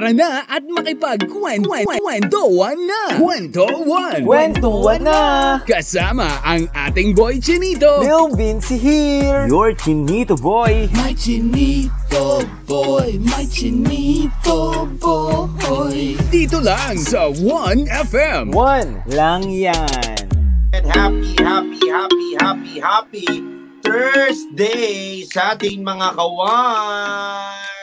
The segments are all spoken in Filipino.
Tara na at makipagkwentuhan na! Kwentuhan! Kwentuhan na! Kasama ang ating boy Chinito! Lil Vinci here! Your Chinito boy! My Chinito boy, my Chinito boy. Dito lang sa 1FM. One lang yan! And happy, happy, happy, happy, happy Thursday sa ating mga kawan!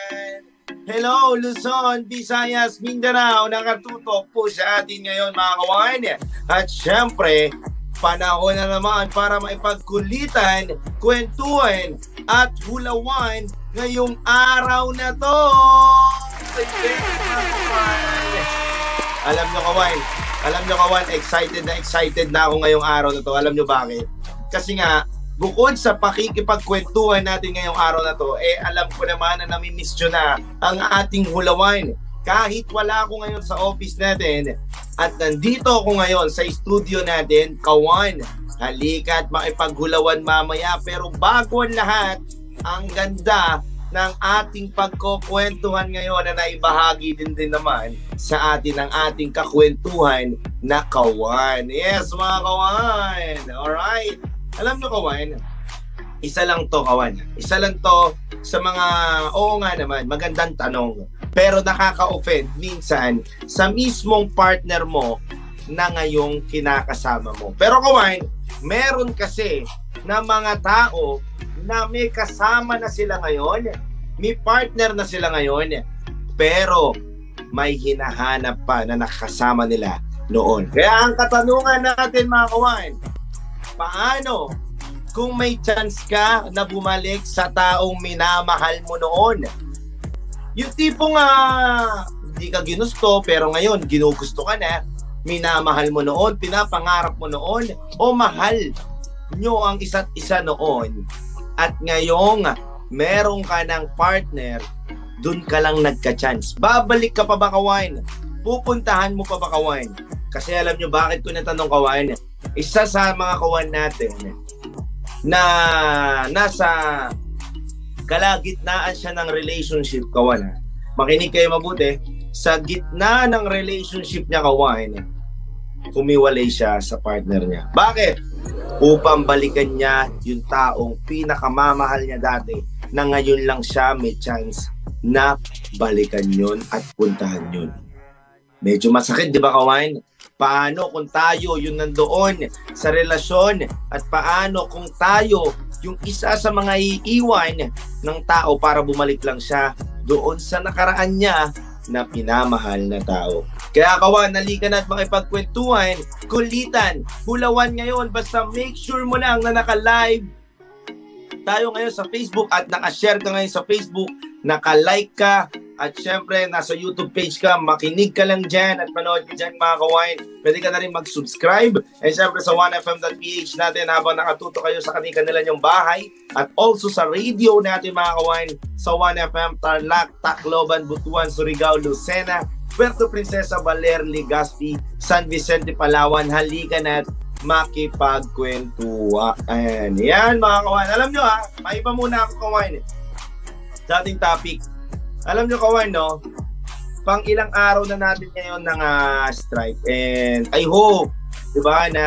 Hello, Luzon, Visayas, Mindanao, nakatutok po sa atin ngayon mga kawan. At syempre, panahon na naman para maipagkulitan, kwentuhan at hulawan ngayong araw na to. Alam nyo kawan, alam nyo kawan, excited na excited na ako ngayong araw na to. Alam nyo bakit? Kasi nga, bukod sa pakikipagkwentuhan natin ngayong araw na to, eh alam ko naman na namimiss nyo na ang ating hulawan. Kahit wala ako ngayon sa office natin at nandito ako ngayon sa studio natin, kawan, halika at makipaghulawan mamaya. Pero bago ang lahat, ang ganda ng ating pagkukwentuhan ngayon na naibahagi din din naman sa atin ng ating kakwentuhan na kawan. Yes, mga kawan! Alright! Alam nyo, kawan, isa lang to, kawan. Isa lang to sa mga, oo nga naman, magandang tanong. Pero nakaka-offend minsan sa mismong partner mo na ngayong kinakasama mo. Pero kawan, meron kasi na mga tao na may kasama na sila ngayon, may partner na sila ngayon, pero may hinahanap pa na nakasama nila noon. Kaya ang katanungan natin mga kawan, paano kung may chance ka na bumalik sa taong minamahal mo noon? Yung tipong uh, hindi ka ginusto pero ngayon ginugusto ka na, minamahal mo noon, pinapangarap mo noon, o mahal nyo ang isa't isa noon at ngayong meron ka ng partner, dun ka lang nagka-chance. Babalik ka pa ba, Kawain? Pupuntahan mo pa ba, Kawain? Kasi alam nyo bakit ko natanong, Kawain? Isa sa mga kawan natin na nasa kalagitnaan siya ng relationship, Kawan. Makinig kayo mabuti. Sa gitna ng relationship niya, Kawain, kumiwalay siya sa partner niya. Bakit? Upang balikan niya yung taong pinakamamahal niya dati na ngayon lang siya may chance na balikan yun at puntahan yun. Medyo masakit, di ba, Kawain? Paano kung tayo yung nandoon sa relasyon? At paano kung tayo yung isa sa mga iiwan ng tao para bumalik lang siya doon sa nakaraan niya na pinamahal na tao. Kaya kawan, nalika na at makipagkwentuhan, kulitan, hulawan ngayon, basta make sure mo lang na naka-live tayo ngayon sa Facebook at naka-share ka ngayon sa Facebook, naka-like ka, at syempre, nasa YouTube page ka, makinig ka lang dyan at manood ka dyan mga kawain. Pwede ka na rin mag-subscribe. And syempre sa 1FM.ph natin habang nakatuto kayo sa kanila nila yung bahay. At also sa radio natin mga kawain sa 1FM, Tarlac, Tacloban, Butuan, Surigao, Lucena, Puerto Princesa, Baler, Legazpi, San Vicente, Palawan. Halika na at makipagkwentuha. Ayan. Yan mga kawain. Alam nyo ha, maiba muna ako kawain. Sa ating topic, alam nyo kawan, no? Pang ilang araw na natin ngayon ng uh, strike. And I hope, di ba, na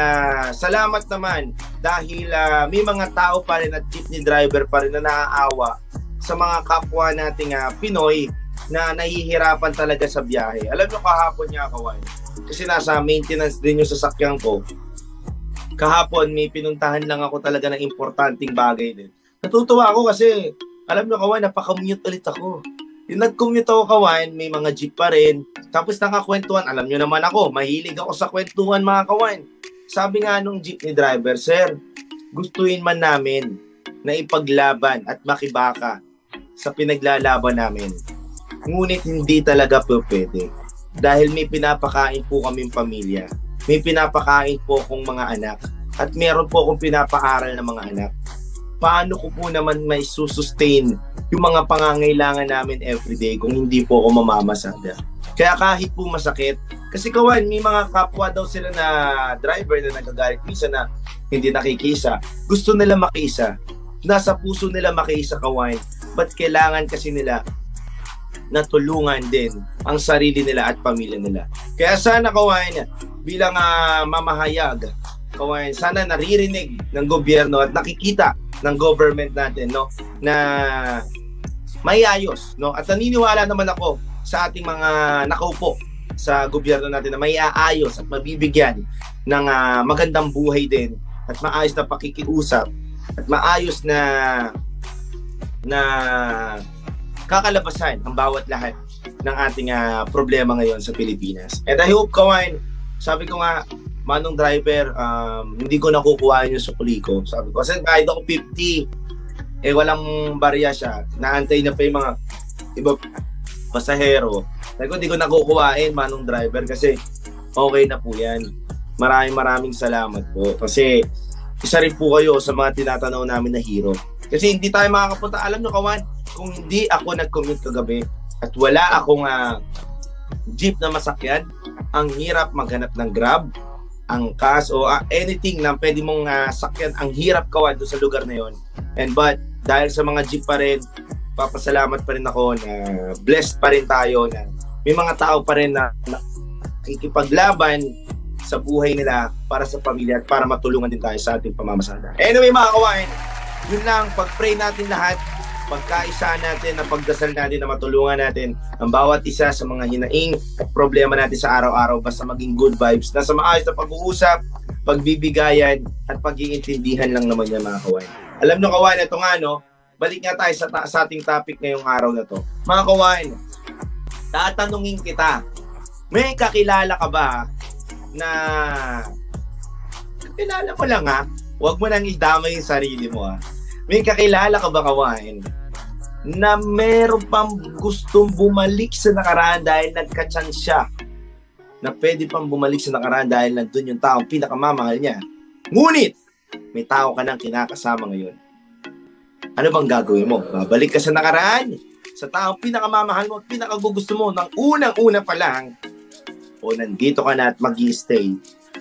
salamat naman dahil uh, may mga tao pa rin at jeepney driver pa rin na naaawa sa mga kapwa nating uh, Pinoy na nahihirapan talaga sa biyahe. Alam nyo kahapon niya kawan, kasi nasa maintenance din yung sasakyan ko. Kahapon may pinuntahan lang ako talaga ng importanteng bagay din. Natutuwa ako kasi alam nyo kawan, napaka-mute ulit ako. Yung nag-commute ako kawan, may mga jeep pa rin. Tapos nakakwentuhan, alam nyo naman ako, mahilig ako sa kwentuhan mga kawan. Sabi nga nung jeepney driver, Sir, gustuin man namin na ipaglaban at makibaka sa pinaglalaban namin. Ngunit hindi talaga po pwede. Dahil may pinapakain po kaming pamilya. May pinapakain po akong mga anak. At meron po akong pinapaaral ng mga anak paano ko po naman may susustain yung mga pangangailangan namin everyday kung hindi po ako mamamasada. Kaya kahit po masakit, kasi kawan, may mga kapwa daw sila na driver na nagagalit minsan na hindi nakikisa. Gusto nila makisa. Nasa puso nila makisa kawan. But kailangan kasi nila na tulungan din ang sarili nila at pamilya nila. Kaya sana kawain, bilang uh, mamahayag, kawain, sana naririnig ng gobyerno at nakikita ng government natin no na may ayos no at naniniwala naman ako sa ating mga nakaupo sa gobyerno natin na may aayos at mabibigyan ng uh, magandang buhay din at maayos na pakikiusap at maayos na na kakalabasan ang bawat lahat ng ating uh, problema ngayon sa Pilipinas. And I hope, Kawain, sabi ko nga, manong driver, um, hindi ko nakukuha yung sukli ko. Sabi ko, kasi kahit ako 50, eh walang barya siya. Naantay na pa yung mga iba pasahero. Sabi ko, hindi ko nakukuhain, manong driver, kasi okay na po yan. Maraming maraming salamat po. Kasi isa rin po kayo sa mga tinatanaw namin na hero. Kasi hindi tayo makakapunta. Alam nyo, Kawan, kung hindi ako nag-commute kagabi at wala akong uh, jeep na masakyan, ang hirap maghanap ng grab, ang cars o uh, anything na pwede mong uh, sakyan, ang hirap kawan doon sa lugar na yon. And but, dahil sa mga jeep pa rin, papasalamat pa rin ako na blessed pa rin tayo na may mga tao pa rin na, na kikipaglaban sa buhay nila para sa pamilya at para matulungan din tayo sa ating pamamasada. Anyway mga kawain, yun lang, pag-pray natin lahat, pagkaisa natin, na pagdasal natin na matulungan natin ang bawat isa sa mga hinaing at problema natin sa araw-araw basta maging good vibes. Nasa maayos na pag-uusap, pagbibigayan at pag-iintindihan lang naman yan mga kawain. Alam nyo kawain, ito nga no, balik nga tayo sa, ta- sa ating topic ngayong araw na to. Mga kawain, tatanungin kita, may kakilala ka ba na kakilala mo lang ha? Huwag mo nang idamay yung sarili mo ha. May kakilala ka ba kawain na meron pang gustong bumalik sa nakaraan dahil nagka-chance siya na pwede pang bumalik sa nakaraan dahil nandun yung taong pinakamamahal niya. Ngunit, may tao ka nang kinakasama ngayon. Ano bang gagawin mo? Babalik ka sa nakaraan, sa taong pinakamamahal mo at pinakagugusto mo ng unang-una pa lang o nandito ka na at mag stay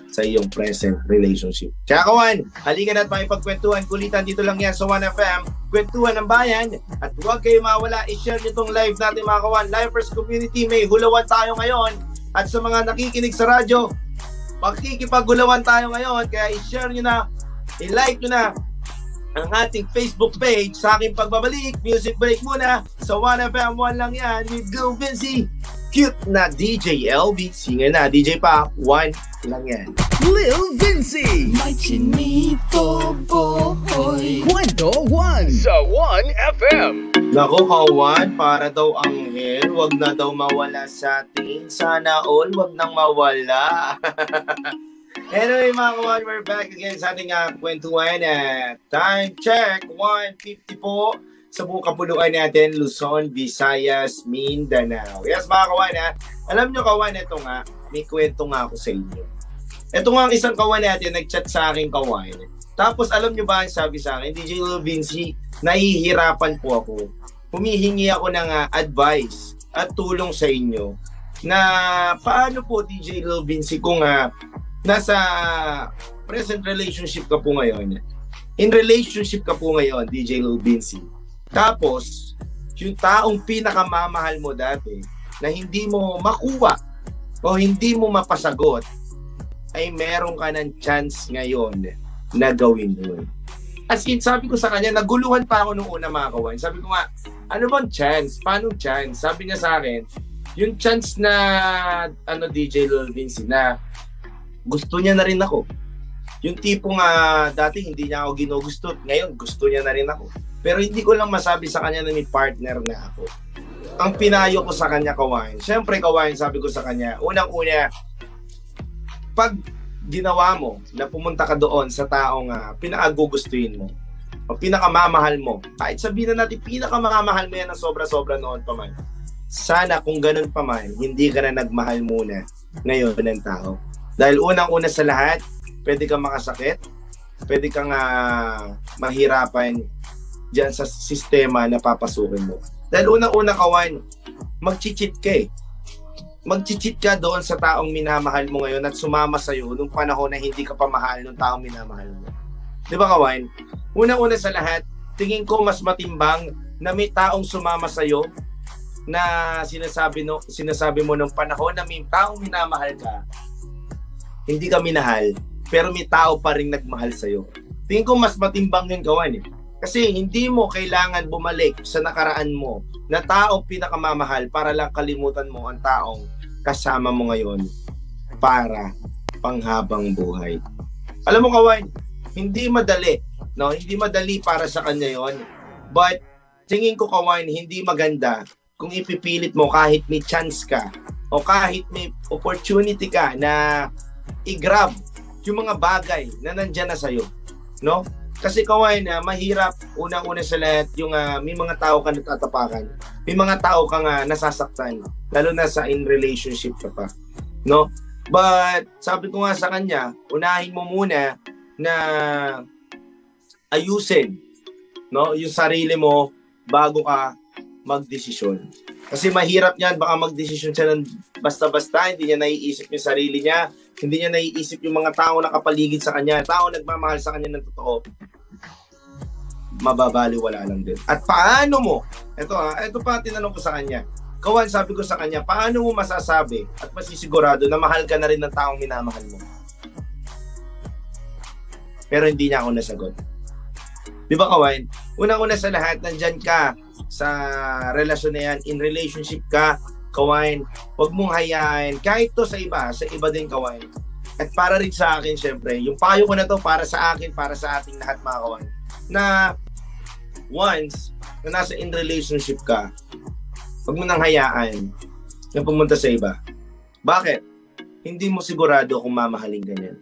sa iyong present relationship. Kaya kawan, halika na at makipagkwentuhan. Kulitan dito lang yan sa 1FM. Kwentuhan ng bayan. At huwag kayo mawala. I-share nyo itong live natin mga kawan. Lifers Community, may hulawan tayo ngayon. At sa mga nakikinig sa radyo, magkikipagulawan tayo ngayon. Kaya i-share nyo na, i-like nyo na ang ating Facebook page sa aking pagbabalik. Music break muna sa 1FM 1 lang yan with Go Vinci cute na DJ LB. Singer na, DJ pa, one lang yan. Lil Vinci! My chinito boy! Kwento 1 sa 1FM! Nako kawan, para daw ang hell, wag na daw mawala sa atin. Sana all, wag nang mawala. anyway mga kawan, we're back again sa ating uh, kwentuhan at time check, 1.50 po sa buong kapuluan natin, Luzon, Visayas, Mindanao. Yes, mga kawan ha. Alam nyo kawan, ito nga, may kwento nga ako sa inyo. Ito nga ang isang kawan natin, nag-chat sa akin kawan. Tapos alam nyo ba sabi sa akin, DJ Lil Vinci, nahihirapan po ako. Humihingi ako ng uh, advice at tulong sa inyo na paano po DJ Lil Vinci kung uh, nasa present relationship ka po ngayon. In relationship ka po ngayon, DJ Lil Vinci tapos, yung taong pinakamamahal mo dati na hindi mo makuha o hindi mo mapasagot ay meron ka ng chance ngayon na gawin yun. As in, sabi ko sa kanya, naguluhan pa ako nung una mga kawan. Sabi ko nga, ano bang chance? Paano chance? Sabi niya sa akin, yung chance na ano DJ Lil Vinci na gusto niya na rin ako. Yung tipong uh, dati hindi niya ako ginugusto, ngayon gusto niya na rin ako. Pero hindi ko lang masabi sa kanya na may partner na ako. Ang pinayo ko sa kanya, Kawain, syempre Kawain, sabi ko sa kanya, unang-una, pag ginawa mo na pumunta ka doon sa taong uh, pinakagugustuhin mo, o pinakamamahal mo, kahit sabihin na natin pinakamamahal mo yan ng sobra-sobra noon pa man, sana kung ganun pa man, hindi ka na nagmahal muna ngayon ng tao. Dahil unang-una sa lahat, pwede kang makasakit, pwede kang uh, mahirapan dyan sa sistema na papasukin mo. Dahil unang-una kawan, mag-cheat ka eh. Mag-cheat ka doon sa taong minamahal mo ngayon at sumama sa'yo nung panahon na hindi ka pa mahal ng taong minamahal mo. Di ba kawan? Unang-una sa lahat, tingin ko mas matimbang na may taong sumama sa'yo na sinasabi no sinasabi mo nung panahon na may taong minamahal ka hindi ka minahal pero may tao pa rin nagmahal sa iyo tingin ko mas matimbang yun kawan eh kasi hindi mo kailangan bumalik sa nakaraan mo na tao pinakamamahal para lang kalimutan mo ang taong kasama mo ngayon para panghabang buhay. Alam mo kawan, hindi madali, no? Hindi madali para sa kanya 'yon. But tingin ko kawan, hindi maganda kung ipipilit mo kahit may chance ka o kahit may opportunity ka na i-grab yung mga bagay na nandyan na sa'yo. No? Kasi kawain na mahirap unang-una sa lahat yung uh, may mga tao ka natatapakan. May mga tao ka nga nasasaktan lalo na sa in relationship ka pa. No? But sabi ko nga sa kanya, unahin mo muna na ayusin no yung sarili mo bago ka magdesisyon. Kasi mahirap niyan, baka magdesisyon siya ng basta-basta, hindi niya naiisip yung sarili niya, hindi niya naiisip yung mga tao na kapaligid sa kanya, tao nagmamahal sa kanya ng totoo, mababaliwala lang din. At paano mo, ito ha, ito pa tinanong ko sa kanya, Kawan, sabi ko sa kanya, paano mo masasabi at masisigurado na mahal ka na rin ng taong minamahal mo? Pero hindi niya ako nasagot. Di ba, Kawan? Unang-una sa lahat, nandyan ka sa relasyon na yan, in relationship ka, kawain, huwag mong hayaan, kahit to sa iba, sa iba din kawain. At para rin sa akin, syempre, yung payo ko na to para sa akin, para sa ating lahat mga kawain, na once na nasa in relationship ka, huwag mo nang hayaan na pumunta sa iba. Bakit? Hindi mo sigurado kung mamahalin ka niyan.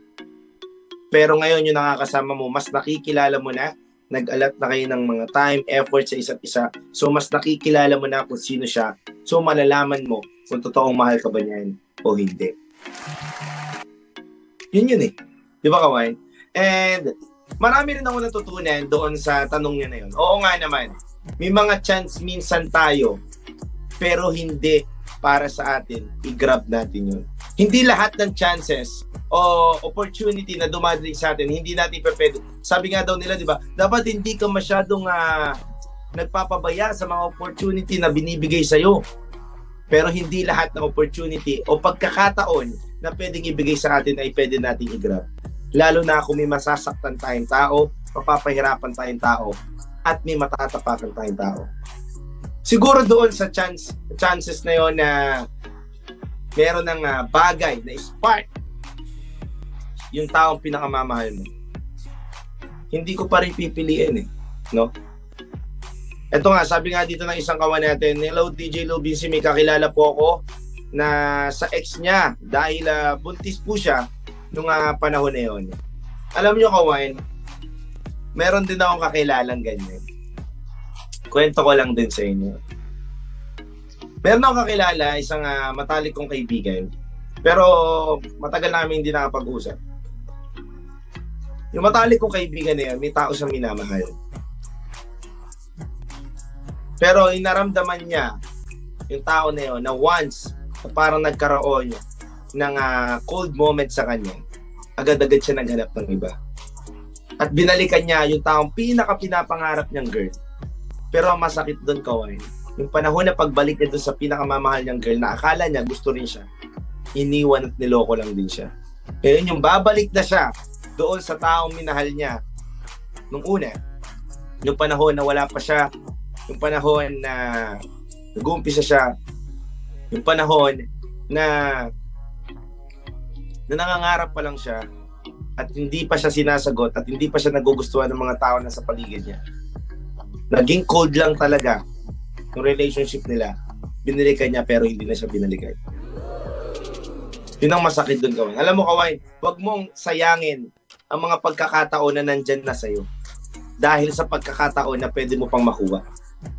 Pero ngayon yung nakakasama mo, mas nakikilala mo na nag-alat na kayo ng mga time, effort sa isa't isa. So, mas nakikilala mo na kung sino siya. So, malalaman mo kung totoong mahal ka ba niyan o hindi. Yun yun eh. Di ba, Kawain? And, marami rin ako natutunan doon sa tanong niya na yun. Oo nga naman, may mga chance minsan tayo, pero hindi para sa atin, i-grab natin yun. Hindi lahat ng chances o opportunity na dumadating sa atin, hindi natin pwede. Sabi nga daw nila, di ba, dapat hindi ka masyadong uh, nagpapabaya sa mga opportunity na binibigay sa iyo. Pero hindi lahat ng opportunity o pagkakataon na pwedeng ibigay sa atin ay pwede nating i-grab. Lalo na kung may masasaktan tayong tao, mapapahirapan tayong tao, at may matatapakan tayong tao. Siguro doon sa chance chances na yon na meron ng uh, bagay na spark yung taong pinakamamahal mo. Hindi ko pa rin pipiliin eh. No? Ito nga, sabi nga dito ng isang kawan natin, Hello DJ Lubinsi, may kakilala po ako na sa ex niya dahil uh, buntis po siya nung uh, panahon na yun. Alam niyo kawan, meron din akong kakilalang ganyan. Kwento ko lang din sa inyo. Meron akong kakilala, isang uh, matalik kong kaibigan. Pero matagal namin hindi nakapag-usap. Yung matalik kong kaibigan na yan, may tao siyang minamahal. Pero inaramdaman niya, yung tao na yun, na once, na parang nagkaroon ng uh, cold moment sa kanya, agad-agad siya naghanap ng iba. At binalikan niya yung taong pinaka-pinapangarap niyang girl. Pero ang masakit doon, Kawai, yung panahon na pagbalik niya doon sa pinakamamahal niyang girl na akala niya gusto rin siya, iniwan at niloko lang din siya. Kaya yung babalik na siya doon sa taong minahal niya nung una. Yung panahon na wala pa siya, yung panahon na nag-uumpisa siya, yung panahon na na nangangarap pa lang siya at hindi pa siya sinasagot at hindi pa siya nagugustuhan ng mga tao na sa paligid niya. Naging cold lang talaga yung relationship nila. Binilikan niya pero hindi na siya binalikan. Yun ang masakit doon, Kawain. Alam mo, Kawain, huwag mong sayangin ang mga pagkakataon na nandyan na sa'yo. Dahil sa pagkakataon na pwede mo pang makuha.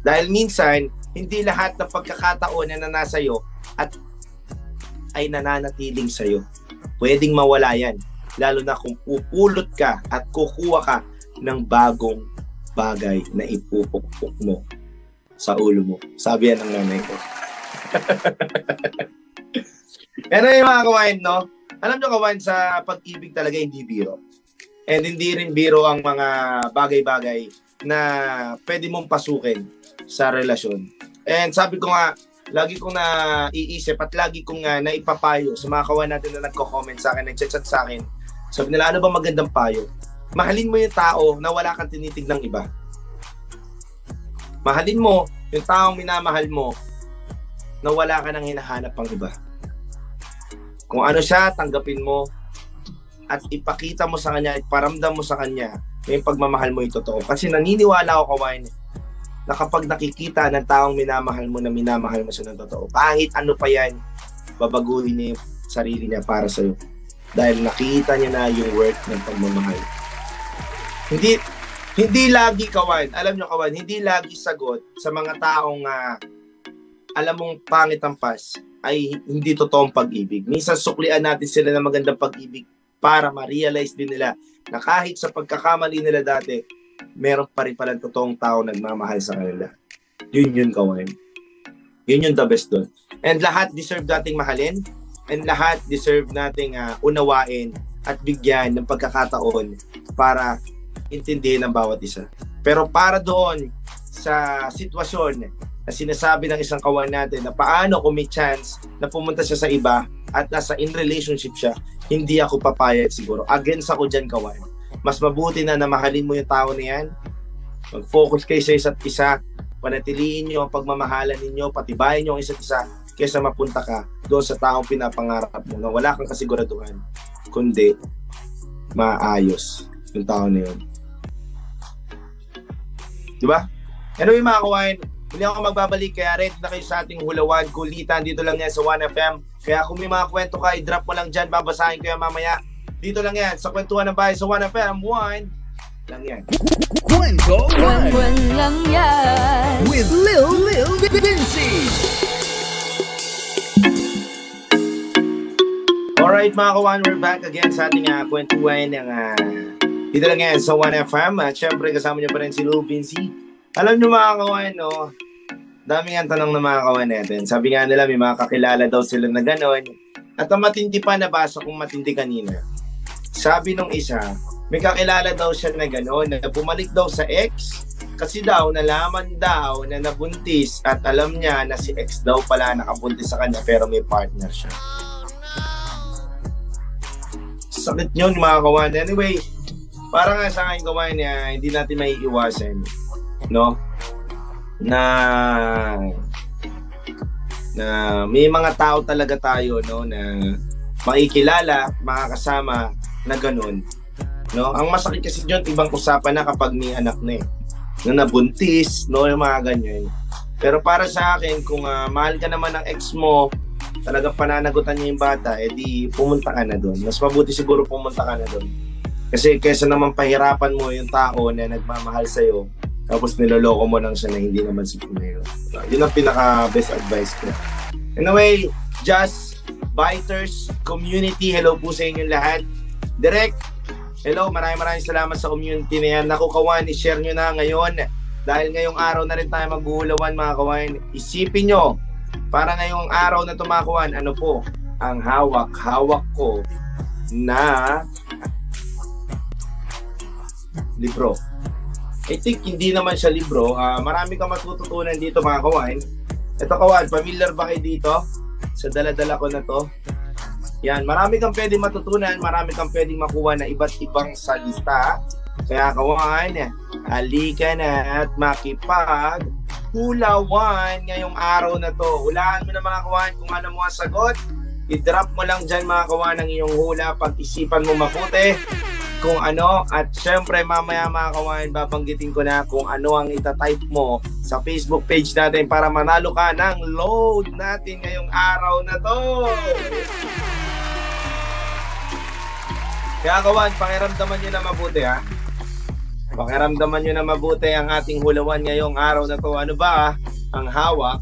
Dahil minsan, hindi lahat ng pagkakataon na nasa iyo at ay nananatiling sa'yo. Pwedeng mawala yan. Lalo na kung pupulot ka at kukuha ka ng bagong bagay na ipupukpok mo sa ulo mo. Sabi yan ng nanay ko. anyway mga kawain, no? Alam nyo kawain, sa pag-ibig talaga hindi biro. And hindi rin biro ang mga bagay-bagay na pwede mong pasukin sa relasyon. And sabi ko nga, lagi kong naiisip at lagi kong uh, naipapayo sa mga kawan natin na nagko-comment sa akin, nagchat-chat sa akin. Sabi nila, ano ba magandang payo? Mahalin mo yung tao na wala kang tinitig ng iba. Mahalin mo yung taong minamahal mo na wala ka nang hinahanap pang iba. Kung ano siya, tanggapin mo at ipakita mo sa kanya, iparamdam mo sa kanya yung pagmamahal mo yung totoo. Kasi naniniwala ako, kawain, na kapag nakikita ng taong minamahal mo na minamahal mo siya ng totoo, kahit ano pa yan, babaguhin niya yung sarili niya para sa'yo. Dahil nakita niya na yung worth ng pagmamahal. Hindi, hindi lagi kawan, alam niyo kawan, hindi lagi sagot sa mga taong uh, alam mong pangit ang pas ay hindi totoong pag-ibig. Minsan suklian natin sila ng magandang pag-ibig para ma-realize din nila na kahit sa pagkakamali nila dati, meron pa rin pala totoong tao nagmamahal sa kanila. Yun yun, kawan. Yun yung the best doon. And lahat deserve nating mahalin and lahat deserve nating uh, unawain at bigyan ng pagkakataon para intindihin ang bawat isa. Pero para doon sa sitwasyon na sinasabi ng isang kawan natin na paano kung may chance na pumunta siya sa iba at nasa in relationship siya, hindi ako papayag siguro. Against ako dyan kawan mas mabuti na na mahalin mo yung tao na yan. Mag-focus kayo sa isa't isa. Panatiliin nyo ang pagmamahalan ninyo. Patibayin nyo ang isa't isa kaysa mapunta ka doon sa taong pinapangarap mo na wala kang kasiguraduhan. Kundi, maayos yung tao na yun. Di ba? Anyway mga kawain, hindi ako magbabalik kaya ready na kayo sa ating hulawan, kulitan dito lang yan sa 1FM. Kaya kung may mga kwento ka, i-drop mo lang dyan, babasahin ko yan mamaya. Dito lang yan, sa kwentuhan ng bahay sa 1FM, 1 lang yan. Kwento 1 lang yan with Lil Lil Vinci. Alright mga kawan, we're back again sa ating uh, kwentuhan ng uh, dito lang yan sa 1FM. At syempre kasama niyo pa rin si Lil Vinci. Alam niyo mga kawan, no? Dami nga tanong ng mga kawan natin. Sabi nga nila may mga kakilala daw sila na gano'n. At ang matindi pa nabasa kong matindi kanina sabi nung isa, may kakilala daw siya na gano'n, na bumalik daw sa ex, kasi daw nalaman daw na nabuntis at alam niya na si ex daw pala nakabuntis sa kanya pero may partner siya. Sakit yun mga kawan. Anyway, para nga sa akin kawan niya, hindi natin may iwasan. No? Na na may mga tao talaga tayo no na makikilala, makakasama na ganun. No? Ang masakit kasi diyan ibang usapan na kapag may anak na eh. Na nabuntis, no, yung mga ganyan. Pero para sa akin, kung uh, mahal ka naman ng ex mo, talagang pananagutan niya yung bata, edi pumunta ka na doon. Mas mabuti siguro pumunta ka na doon. Kasi kesa naman pahirapan mo yung tao na nagmamahal sa'yo, tapos niloloko mo lang siya na hindi naman si Pinero. Uh, yun ang pinaka-best advice ko. Anyway, just Biters community, hello po sa inyo lahat. Direct, hello, maraming maraming salamat sa community na yan. Naku, kawan, i-share nyo na ngayon. Dahil ngayong araw na rin tayo maghuhulawan mga kawan. Isipin nyo, para ngayong araw na tumakuan, ano po, ang hawak-hawak ko na libro. I think hindi naman siya libro. Uh, marami kang matututunan dito mga kawan. Ito kawan, familiar ba kayo dito? Sa dala-dala ko na to. Yan, marami kang pwedeng matutunan, marami kang pwedeng makuha na iba't ibang salita. Kaya kawan, halika na at makipag hulawan ngayong araw na to. Hulaan mo na mga kawan kung ano mo ang sagot. I-drop mo lang dyan mga kawan ang iyong hula. Pag-isipan mo maputi kung ano. At syempre mamaya mga kawan, babanggitin ko na kung ano ang itatype mo sa Facebook page natin para manalo ka ng load natin ngayong araw na to. Kaya kawan, pakiramdaman nyo na mabuti ha. Pakiramdaman nyo na mabuti ang ating hulawan ngayong araw na to. Ano ba ang hawak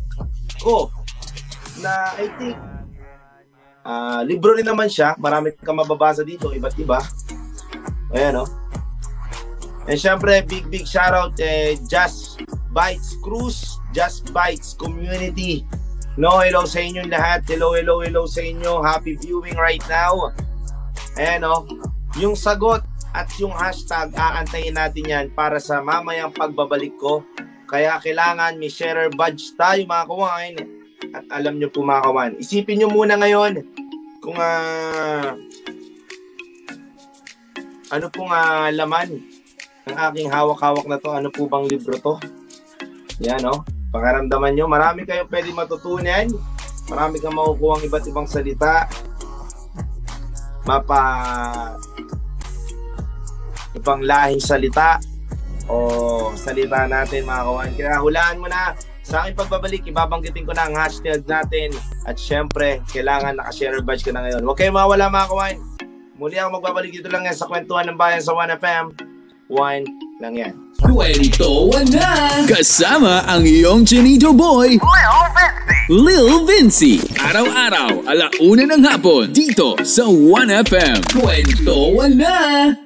ko? Na I think uh, libro rin naman siya. Marami kang mababasa dito, iba't iba. Ayan o. Oh. And syempre, big big shoutout eh, Just Bites Cruise, Just Bites Community. No, hello sa inyo lahat. Hello, hello, hello sa inyo. Happy viewing right now. Ayan o. Oh. Yung sagot at yung hashtag, aantayin natin yan para sa mamayang pagbabalik ko. Kaya kailangan may sharer badge tayo mga kawain At alam nyo po mga kawan, isipin nyo muna ngayon kung ah, ano pong ah, laman ng aking hawak-hawak na to. Ano po bang libro to? Yan, no? Pakaramdaman nyo, marami kayong pwede matutunan. Marami kang makukuha iba't ibang salita. Mapa ibang lahing salita o salita natin mga kawan. Kaya hulaan mo na sa aking pagbabalik, ibabanggitin ko na ang hashtag natin at syempre, kailangan nakashare badge ka na ngayon. Huwag kayong mawala mga kawan. Muli ako magbabalik dito lang yan sa kwentuhan ng bayan sa 1FM. 1 lang yan. Kwento na! Kasama ang iyong Chinito Boy, Lil Vinci. Araw-araw, alauna ng hapon, dito sa 1FM. Kwento na!